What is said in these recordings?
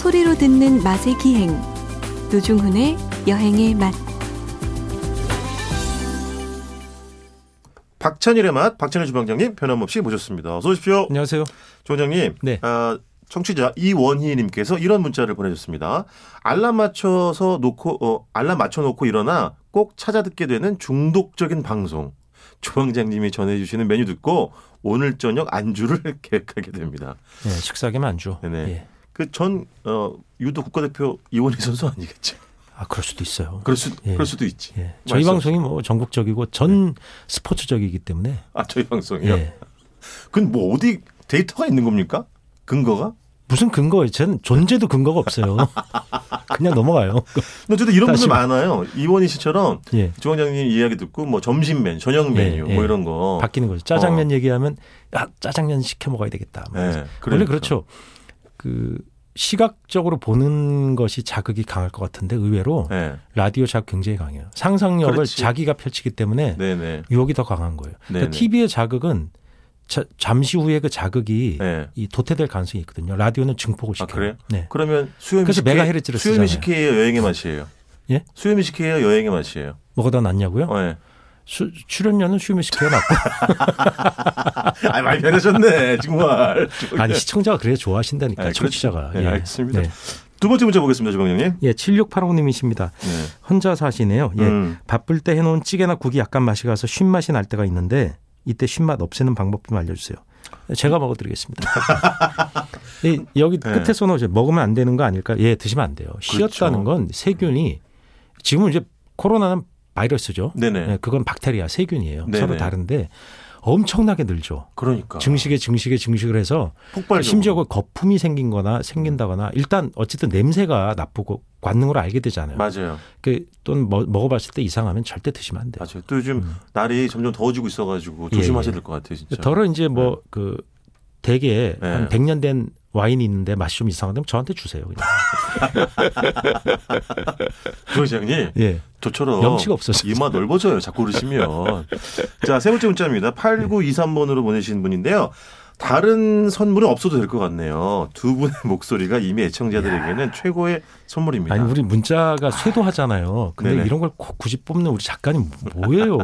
소리로 듣는 맛의 기행 노중훈의 여행의 맛 박찬일의 맛 박찬일 주방장님 변함없이 모셨습니다. 어서 오십시오. 안녕하세요. 주방장님. 네. 아, 청취자 이원희님께서 이런 문자를 보내줬습니다. 알람 맞춰서 놓고 어, 알람 맞춰 놓고 일어나 꼭 찾아 듣게 되는 중독적인 방송. 주방장님이 전해주시는 메뉴 듣고 오늘 저녁 안주를 계획하게 됩니다. 네, 식사 겸 안주. 네네. 예. 그전 어, 유도 국가대표 이원희 선수 아니겠죠? 아 그럴 수도 있어요. 그럴 수 예. 그럴 수도 있지. 예. 저희 방송이 뭐 전국적이고 전 스포츠적이기 때문에. 아 저희 방송이요. 예. 그건 뭐 어디 데이터가 있는 겁니까? 근거가? 무슨 근거? 전 존재도 근거가 없어요. 그냥 넘어가요. 어쨌든 이런 분들 많아요. 이원희 씨처럼 예. 주방장님 이야기 듣고 뭐 점심 메뉴, 저녁 메뉴 예, 뭐 예. 이런 거. 바뀌는 거죠. 짜장면 얘기하면 야 짜장면 시켜 먹어야 되겠다. 네, 원래 그러니까. 그렇죠. 그 시각적으로 보는 것이 자극이 강할 것 같은데 의외로 네, 라디오 자극 굉장히 강해요. 상상력을 그렇지. 자기가 펼치기 때문에 네, 네. 유혹이 더 강한 거예요. 그러니까 네네. TV의 자극은 자- 잠시 후에 그 자극이 네. 이 도태될 가능성이 있거든요. 라디오는 증폭을 아 시켜요. 그래요? 네. 그러면 수요미 그래서 식혜, 메가헤르츠를 수요미. 식혜예요, 여행의 맛이에요. 예? 수요미 식혜예요, 여행의 맛이에요. 뭐가 더 낫냐고요? 어, 예. 수- 출연료는 슈미 시켜야 낫고. 아, 많이 변하셨네, 정말. 아니 시청자가 그래야 좋아하신다니까 아, 청취자가. 그렇죠. 네, 알겠습니다. 네. 두 번째 문제 보겠습니다, 주방장님. 예, 7685님이십니다. 네. 혼자 사시네요. 예. 음. 바쁠 때 해놓은 찌개나 국이 약간 맛이 가서 쉰 맛이 날 때가 있는데 이때 쉰맛 없애는 방법 좀 알려주세요. 제가 먹어드리겠습니다. 이, 여기 네. 끝에 써놓으죠. 먹으면 안 되는 거 아닐까? 예, 드시면 안 돼요. 쉬었다는 건 세균이 지금은 이제 코로나는 바이러스죠. 네네. 예, 그건 박테리아, 세균이에요. 네네. 서로 다른데 엄청나게 늘죠. 그러니까. 증식에 증식에 증식을 해서 폭발적으로. 심지어 그 거품이 생긴 거나 생긴다거나 일단 어쨌든 냄새가 나쁘고 관능으로 알게 되잖아요. 맞아요. 그또 먹어봤을 때 이상하면 절대 드시면 안 돼요. 맞아요. 또 요즘 음. 날이 점점 더워지고 있어가지고 예, 조심하셔야 예. 될것 같아요, 진짜. 더러 이제 뭐그 대게 네. 한 100년 된 와인이 있는데 맛이 좀 이상하다면 저한테 주세요. 그냥. 주방장님. 예. 저처럼 염치가 없어서. 이마 넓어져요. 자꾸 그러시면. 자, 세 번째 문자입니다. 8923번으로 보내신 분인데요. 다른 선물은 없어도 될 것 같네요. 두 분의 목소리가 이미 애청자들에게는 최고의 선물입니다. 아니 우리 문자가 쇄도하잖아요. 근데 네네. 이런 걸꼭 굳이 뽑는 우리 작가님 뭐예요?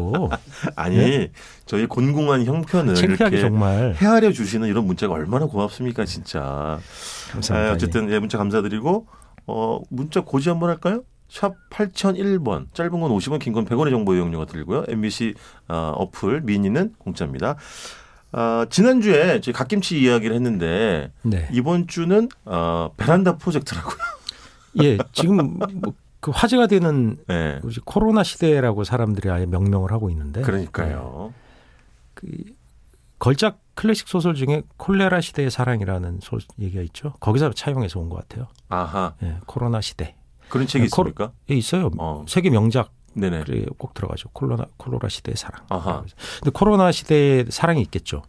아니, 저희 곤궁한 형편을 네? 이렇게 정말. 헤아려 주시는 이런 문자가 얼마나 고맙습니까, 진짜. 감사합니다. 아, 어쨌든 예, 문자 감사드리고 어, 문자 고지 한번 할까요? 샵 8001번 짧은 건 50원 긴 건 100원의 정보 이용료가 들고요. MBC 어, 어플 미니는 공짜입니다. 어, 지난주에 저희 갓김치 이야기를 했는데 네. 이번 주는 어, 베란다 프로젝트라고요. 예, 지금 뭐 그 화제가 되는 네. 코로나 시대라고 사람들이 아예 명명을 하고 있는데 그러니까요. 그 걸작 클래식 소설 중에 콜레라 시대의 사랑이라는 소 얘기가 있죠. 거기서 차용해서 온 것 같아요. 아하. 예, 코로나 시대. 그런 책이 네, 코로- 있습니까? 예, 있어요. 어. 세계 명작 네네. 그래 꼭 들어가죠. 콜로나 콜레라 시대의 사랑. 아하. 근데 코로나 시대의 사랑이 있겠죠.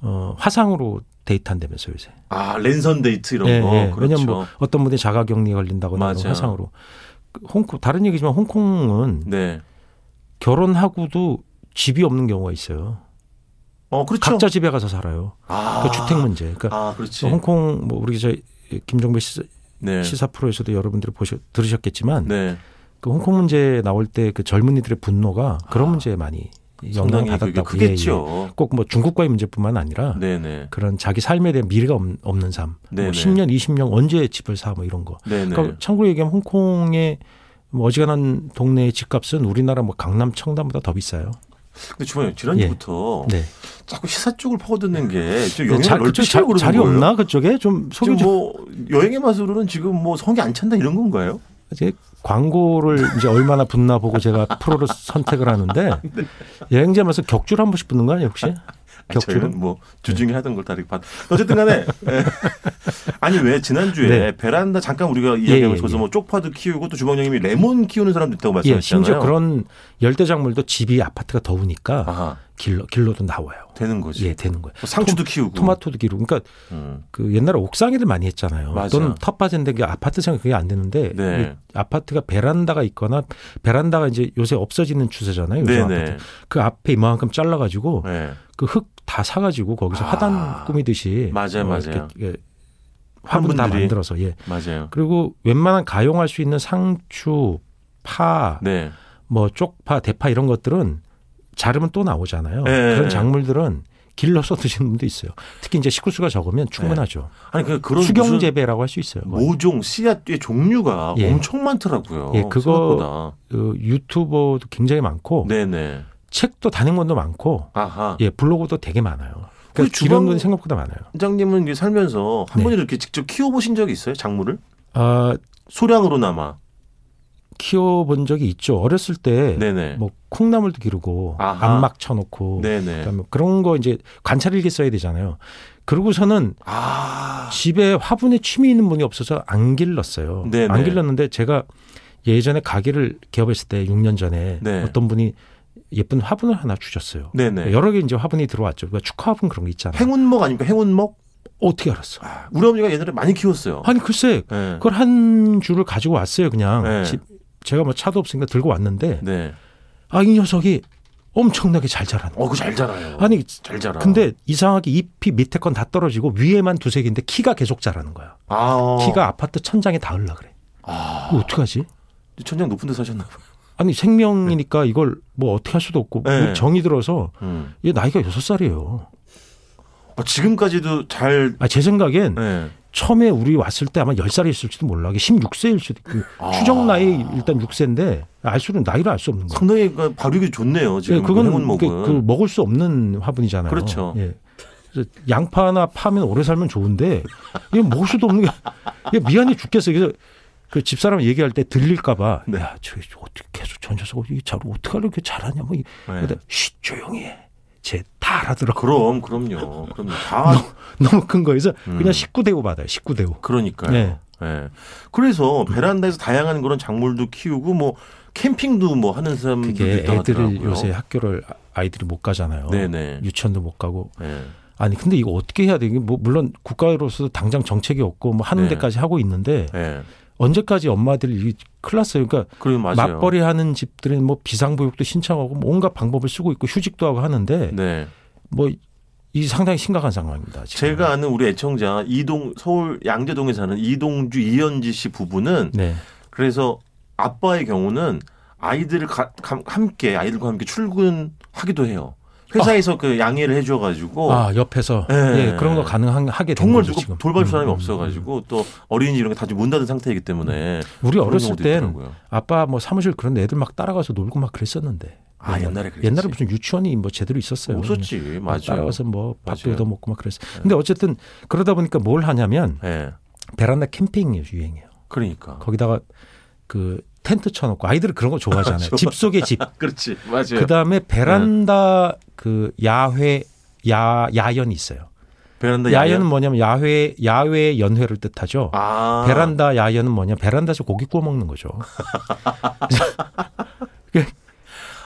어, 화상으로 데이트한다면서 요새. 아, 랜선 데이트 이런 예, 거. 예. 그렇죠. 왜냐면 뭐 어떤 분이 자가격리 걸린다거나 화상으로. 그 홍콩 다른 얘기지만 홍콩은 네. 결혼하고도 집이 없는 경우가 있어요. 어, 그렇죠. 각자 집에 가서 살아요. 아. 그 주택 문제. 그러니까 아, 그렇지. 홍콩 뭐 우리 저 김종배 시사, 네. 시사 프로에서도 여러분들이 보셨 들으셨겠지만 네. 그 홍콩 문제 나올 때 그 젊은이들의 분노가 그런 아, 문제에 많이 영향을 받았다고. 크겠죠. 꼭뭐 중국과의 문제뿐만 아니라 네네. 그런 자기 삶에 대한 미래가 없- 없는 삶. 뭐 네네. 10년, 20년 언제 집을 사 뭐 이런 거. 네네. 그러니까 참고로 얘기하면 홍콩의 뭐 어지간한 동네의 집값은 우리나라 뭐 강남, 청담보다 더 비싸요. 근데 주방님 지난주부터 네. 자꾸 시사 쪽을 파고드는 게좀 네, 영향을 자, 그쪽 그러는 자리 거예요. 없나 그쪽에 좀 소개 좀. 뭐 여행의 맛으로는 지금 뭐 성이 안 찬다 이런 건가요? 이제 광고를 이제 얼마나 붙나 보고 제가 프로를 선택을 하는데 여행자면서 격주를 한 번씩 붙는 거 아니에요 혹시? 저희는 뭐 주중에 하던 걸 다 이렇게 봤. 어쨌든 간에 예. 아니 왜 지난주에 네. 베란다 잠깐 우리가 이야기하면서 예, 서 예. 뭐 쪽파도 키우고 또 주방장님이 레몬 키우는 사람도 있다고 예, 말씀하셨잖아요. 심지어 그런 열대 작물도 집이 아파트가 더우니까 아하 길로 길로도 나와요. 되는 거지. 예, 되는 거예요. 뭐 상추도 키우고. 토마토도 기르고. 그러니까 음. 그 옛날에 옥상에들 많이 했잖아요. 맞아. 또는 텃밭인 데 아파트 생각 그게 안 되는데 네. 이 아파트가 베란다가 있거나 베란다가 이제 요새 없어지는 추세잖아요. 네네. 아파트. 그 앞에 이만큼 잘라 가지고 네. 그흙 다 사 가지고 거기서 아. 화단 꾸미듯이 맞아요, 어, 맞아요. 예, 화분 다. 만들어서 예. 맞아요. 그리고 웬만한 가용할 수 있는 상추, 파, 네. 뭐 쪽파, 대파 이런 것들은 자르면 또 나오잖아요. 네. 그런 작물들은 길러서 드시는 분도 있어요. 특히 이제 식구수가 적으면 충분하죠. 아니 그 그런 수경 재배라고 할 수 있어요. 모종 씨앗의 종류가 예. 엄청 많더라고요. 예, 그거-. 그 유튜버도 굉장히 많고 네네. 책도 단행본도 많고 아하. 예 블로그도 되게 많아요. 그 그러니까 주방- 이런 건 생각보다 많아요. 원장님은 이게 살면서 한 네. 번이라도 이렇게 직접 키워보신 적이 있어요? 작물을? 아 소량으로나마. 키워본 적이 있죠. 어렸을 때. 뭐 콩나물도 기르고 아하. 안막 쳐놓고 네네. 그다음에 그런 거 이제 관찰일기 써야 되잖아요. 그러고서는 아. 집에 화분에 취미 있는 분이 없어서 안 길렀어요. 네네. 안 길렀는데 제가 예전에 가게를 개업했을 때 6년 전에 네. 어떤 분이 예쁜 화분을 하나 주셨어요. 네네. 여러 개 이제 화분이 들어왔죠. 그러니까 축하 화분 그런 거 있잖아요. 행운목 아닙니까? 행운목? 어떻게 알았어? 우리 어머니가 옛날에 많이 키웠어요. 아니 글쎄 네. 그걸 한 줄을 가지고 왔어요. 그냥 네. 집, 제가 뭐 차도 없으니까 들고 왔는데 네. 아이 녀석이 엄청나게 잘 자라는. 어, 그잘 자라요. 아니 잘 자라. 근데 이상하게 잎이 밑에 건 다 떨어지고 위에만 두세 개인데 키가 계속 자라는 거야. 아. 키가 아파트 천장에 닿으려 그래. 아. 어떡하지? 천장 높은 데 사셨나 봐요. 아니 생명이니까 이걸 뭐 어떻게 할 수도 없고 네. 정이 들어서 음. 얘 나이가 여섯 살이에요. 아, 지금까지도 잘 아, 제 생각엔 네. 처음에 우리 왔을 때 아마 10살이었을지도 몰라. 이게 16세일 수도 있고. 아. 추정 나이 일단 6세인데 알 수는 나이를 알 수 없는 거예요. 상당히 그 발육이 좋네요. 지금 예, 그건. 그, 그 먹을 수 없는 화분이잖아요. 그렇죠. 예. 그래서 양파나 파면 오래 살면 좋은데 이게 먹을 수도 없는 게 미안해 죽겠어. 그래서 그 집사람 얘기할 때 들릴까봐 네. 야, 저 어떻게 계속 저 녀석 이게 잘 어떻게 하려 이렇게 잘하냐 뭐. 이- 네. 쉿 조용히 해. 쟤 다 알아들어. 그럼 그럼요. 그럼요. 다 너무 큰 거에서 음. 그냥 19대우 받아요. 19대우. 그러니까요. 네. 예. 그래서 베란다에서 다양한 그런 작물도 키우고 뭐 캠핑도 뭐 하는 사람들도 그게 있다 애들을 하더라고요. 요새 학교를 아- 아이들이 못 가잖아요. 네네. 유치원도 못 가고. 예. 아니 근데 이거 어떻게 해야 돼? 이게 뭐 물론 국가로서 당장 정책이 없고 뭐 하는 네. 데까지 하고 있는데 예. 언제까지 엄마들이 이 큰일 났어요. 그러니까. 맞벌이 하는 집들은 뭐 비상보육도 신청하고 뭐 온갖 방법을 쓰고 있고 휴직도 하고 하는데 네. 뭐이 상당히 심각한 상황입니다. 지금. 제가 아는 우리 애청자 이동 서울 양재동에 사는 이동주 이현지 씨 부부는 네. 그래서 아빠의 경우는 아이들을 가- 감- 함께 아이들과 함께 출근하기도 해요. 회사에서 그 양해를 해줘가지고 아 옆에서 네. 예, 그런 거 가능하게 된 정말 거죠 누구 지금. 돌봐줄 사람이 음, 음, 없어가지고 또 어린이집 이런 게 다 문 닫은 상태이기 때문에 우리 어렸을 땐. 아빠 뭐 사무실 그런 데 애들 막 따라가서 놀고 막 그랬었는데. 아, 옛날에 그랬지. 옛날에 무슨 유치원이 뭐 제대로 있었어요. 없었지 맞아요. 따라가서 뭐 밥도. 얻어 먹고 막 그랬어. 근데 어쨌든 그러다 보니까 뭘 하냐면 예. 베란다 캠핑이 유행이에요. 그러니까. 거기다가 그 텐트 쳐놓고 아이들은 그런 거 좋아하잖아요. 집 속의 집. 그렇지 맞아요. 그 다음에 베란다 그 야회 야 야연이 있어요. 베란다 야연은 야연. 뭐냐면 야외 야외 연회를 뜻하죠. 아 베란다 야연은 뭐냐? 베란다에서 고기 구워 먹는 거죠. 그,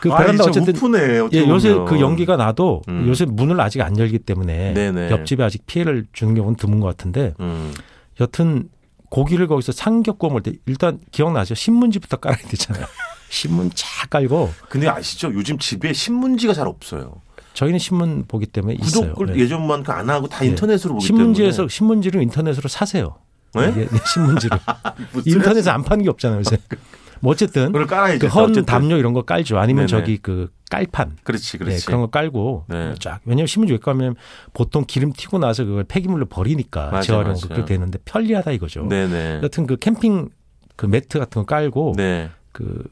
그 아, 베란다 진짜 어쨌든 우프네, 예, 요새. 그 연기가 나도 음. 요새 문을 아직 안 열기 때문에 네네. 옆집에 아직 피해를 주는 경우는 드문 것 같은데 음. 여튼 고기를 거기서 삼겹 구워 먹을 때 일단 기억나죠? 신문지부터 깔아야 되잖아요. 신문 쫙 깔고 근데 아시죠? 요즘 집에 신문지가 잘 없어요. 저희는 신문 보기 때문에 있어요. 구독을 네. 예전만큼 안 하고 다 네. 인터넷으로 보기 신문지에서 때문에. 신문지를 인터넷으로 사세요. 네? 예, 네, 신문지를 인터넷에 안 파는 게 없잖아요. 요새. 뭐 어쨌든 그걸 깔아야지. 그 헌. 담요 이런 거 깔죠. 아니면 네네. 저기 그 깔판 그렇지, 예, 그렇지. 그런 거 깔고 네. 쫙. 왜냐하면 신문지 왜 까면 보통 기름 튀고 나서 그걸 폐기물로 버리니까 맞아요, 재활용. 그렇게 되는데 편리하다 이거죠. 네네. 여튼 그 캠핑 그 매트 같은 거 깔고 네, 그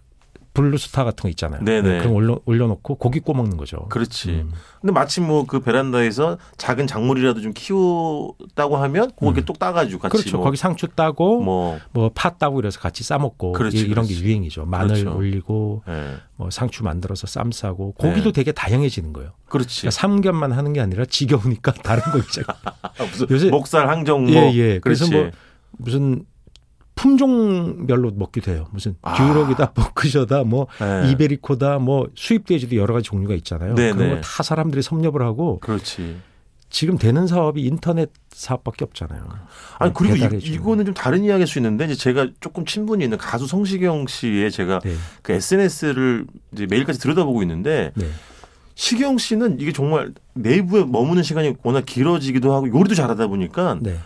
블루스타 같은 거 있잖아요. 네네. 네, 그럼 올려 올려놓고 고기 구워 먹는 거죠. 그렇지. 음. 근데 마침 뭐 그 베란다에서 작은 작물이라도 좀 키우다고 하면 그거 이렇게 똑 따가지고 같이 음. 그렇죠. 뭐, 거기 상추 따고 뭐 뭐 파 따고 이래서 같이 싸 먹고 그렇지, 이- 이런 게 그렇지. 유행이죠. 마늘 그렇죠. 올리고 예. 뭐 상추 만들어서 쌈 싸고 고기도 네. 되게 다양해지는 거예요. 그렇지. 그러니까 삼겹만 하는 게 아니라 지겨우니까 다른 거 아, 무슨 요새- 목살 항정 뭐 예, 예. 그래서. 뭐 무슨 품종별로 먹기도 해요. 무슨 아. 듀럭이다, 버크셔다, 뭐 예. 이베리코다, 뭐 수입 돼지도 여러 가지 종류가 있잖아요. 네네. 그런 거다 사람들이 섭렵을 하고 그렇지. 지금 되는 사업이 인터넷 사업밖에 없잖아요. 아니 그리고 배달해 이, 주는. 이거는 좀 다른 이야기일 수 있는데 이제 제가 조금 친분이 있는 가수 성시경 씨의 제가 네. 그 SNS를 이제 매일까지 들여다보고 있는데 네. 시경 씨는 이게 정말 내부에 머무는 시간이 워낙 길어지기도 하고 요리도 잘하다 보니까 네.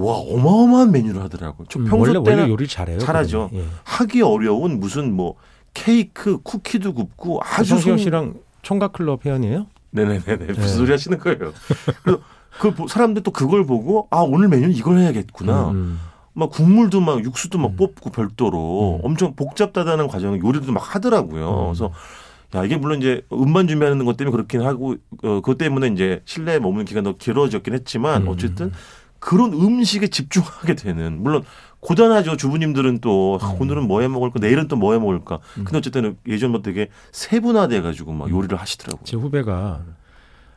와 어마어마한 메뉴를 하더라고요. 저 음, 평소 원래 때는 원래 요리 잘해요. 잘하죠. 예. 하기 어려운 무슨 뭐 케이크, 쿠키도 굽고 아주 성시경 손- 씨랑 총각 클럽 회원이에요? 네네네네 무슨 네. 소리 하시는 거예요. 그래서 그 보- 사람들 또 그걸 보고 아 오늘 메뉴는 이걸 해야겠구나. 음, 막 국물도 막 육수도 막 음. 뽑고 별도로 음. 엄청 복잡하다는 과정 요리도 막 하더라고요. 음. 그래서 야 이게 물론 이제 음반 준비하는 것 때문에 그렇긴 하고 어, 그것 때문에 이제 실내에 머무는 기간 더 길어졌긴 했지만 음. 어쨌든 그런 음식에 집중하게 되는 물론 고단하죠 주부님들은 또 아, 음. 오늘은 뭐 해 먹을까 내일은 또 뭐 해 먹을까 음. 근데 어쨌든 예전부터 되게 세분화돼 가지고 막 요리를 하시더라고요. 제 후배가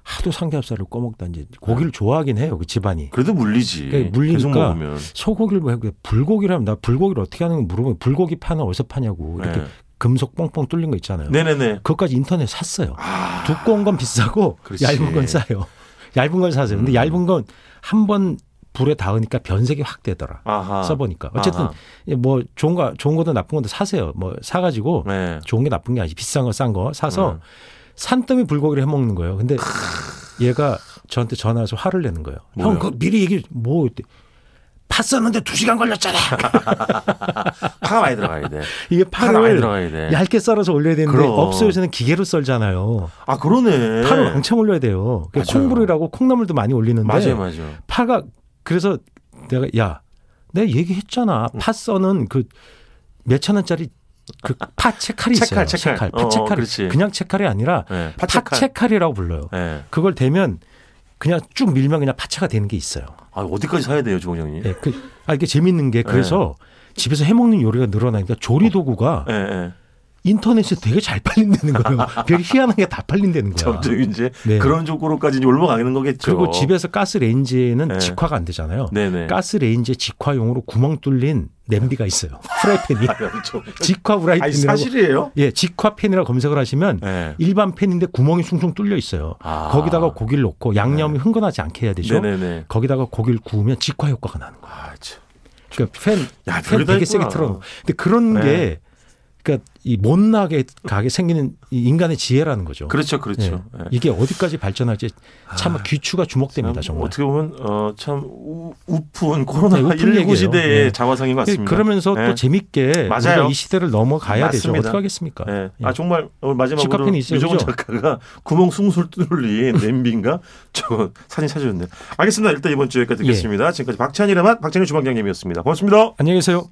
하도 삼겹살을 꺼먹다 이제 고기를 좋아하긴 해요. 그 집안이. 그래도 물리지. 그러니까 물리니까. 소고기를 뭐 해. 불고기라면 나 불고기를 어떻게 하는 거 물어보면 불고기 파는 어디서 파냐고 이렇게 네. 금속 뻥뻥 뚫린 거 있잖아요. 네네네. 그것까지 인터넷 샀어요. 아, 두꺼운 건 비싸고 그렇지. 얇은 건 싸요. 얇은 걸 사세요. 근데 음. 얇은 건 한 번 불에 닿으니까 변색이 확 되더라. 아하. 써보니까 어쨌든 아하. 뭐 좋은 거 좋은 거든 나쁜 거든 사세요. 뭐 사가지고 네. 좋은 게 나쁜 게 아니지 비싼 거 싼거 사서 음. 산더미 불고기를 해 먹는 거예요. 근데 얘가 저한테 전화해서 화를 내는 거예요. 형, 그 미리 얘기 뭐 썼는데 두 시간 걸렸잖아. 파가 많이 들어가야 돼. 이게 파가 많이 파를 들어가야 돼. 얇게 썰어서 올려야 되는데 그럼. 업소에서는 기계로 썰잖아요. 아 그러네. 파를 왕창 올려야 돼요. 콩불이라고 콩나물도 많이 올리는데 맞아요, 맞아요. 파가 그래서 내가 야 내가 얘기했잖아. 음. 파 써는 그 몇천 원짜리 그 파채 칼이 있어요. 채칼, 채칼. 어, 파채칼. 그렇지. 그냥 채 칼이 아니라 네, 파채칼. 파채 칼이라고 불러요. 네. 그걸 대면 그냥 쭉 밀면 그냥 파채가 되는 게 있어요. 아 어디까지 사야 돼요, 조원장님? 예, 그, 아, 이게 재밌는 게 그래서 집에서 해 먹는 요리가 늘어나니까 조리 도구가 예, 예. 인터넷에 되게 잘 팔린다는 거예요. 별 희한한 게 다 팔린다는 거야. 점점 이제 네. 그런 쪽으로까지 이제 올라가는 거겠죠. 그리고 집에서 가스 레인지에는 네. 직화가 안 되잖아요. 네네. 가스 레인지에 직화용으로 구멍 뚫린 냄비가 있어요. 프라이팬이. 좀- 직화 아니 프라이팬이라고. 사실이에요? 예, 직화 팬이라고 검색을 하시면 네. 일반 팬인데 구멍이 숭숭 뚫려 있어요. 아. 거기다가 고기를 넣고 양념이 흥건하지 않게 해야 되죠. 네네네. 거기다가 고기를 구우면 직화 효과가 나는 거예요. 아, 참. 그러니까 팬, 야, 팬 되게 세게 있구나. 틀어놓고. 근데 그런 네. 게 그러니까 이 못나게 가게 생기는 이 인간의 지혜라는 거죠. 그렇죠, 그렇죠. 예. 예. 이게 어디까지 발전할지 참 아, 귀추가 주목됩니다 참 정말. 어떻게 보면 어, 참 우, 우픈 코로나 네, 우픈 19 얘기예요. 시대의 네. 자화상인 것 같습니다. 그러면서 예. 또 재밌게 맞아요. 이 시대를 넘어가야 되죠. 맞습니다. 어떻게 하겠습니까? 예. 예. 아 정말 오늘 마지막으로 그죠? 작가가 구멍 숭술 뚫린 냄비인가 저 사진 찾아줬네요. 알겠습니다. 일단 이번 주 여기까지 예. 듣겠습니다. 지금까지 박찬일의 맛 박찬일 주방장님이었습니다. 고맙습니다. 안녕히 계세요.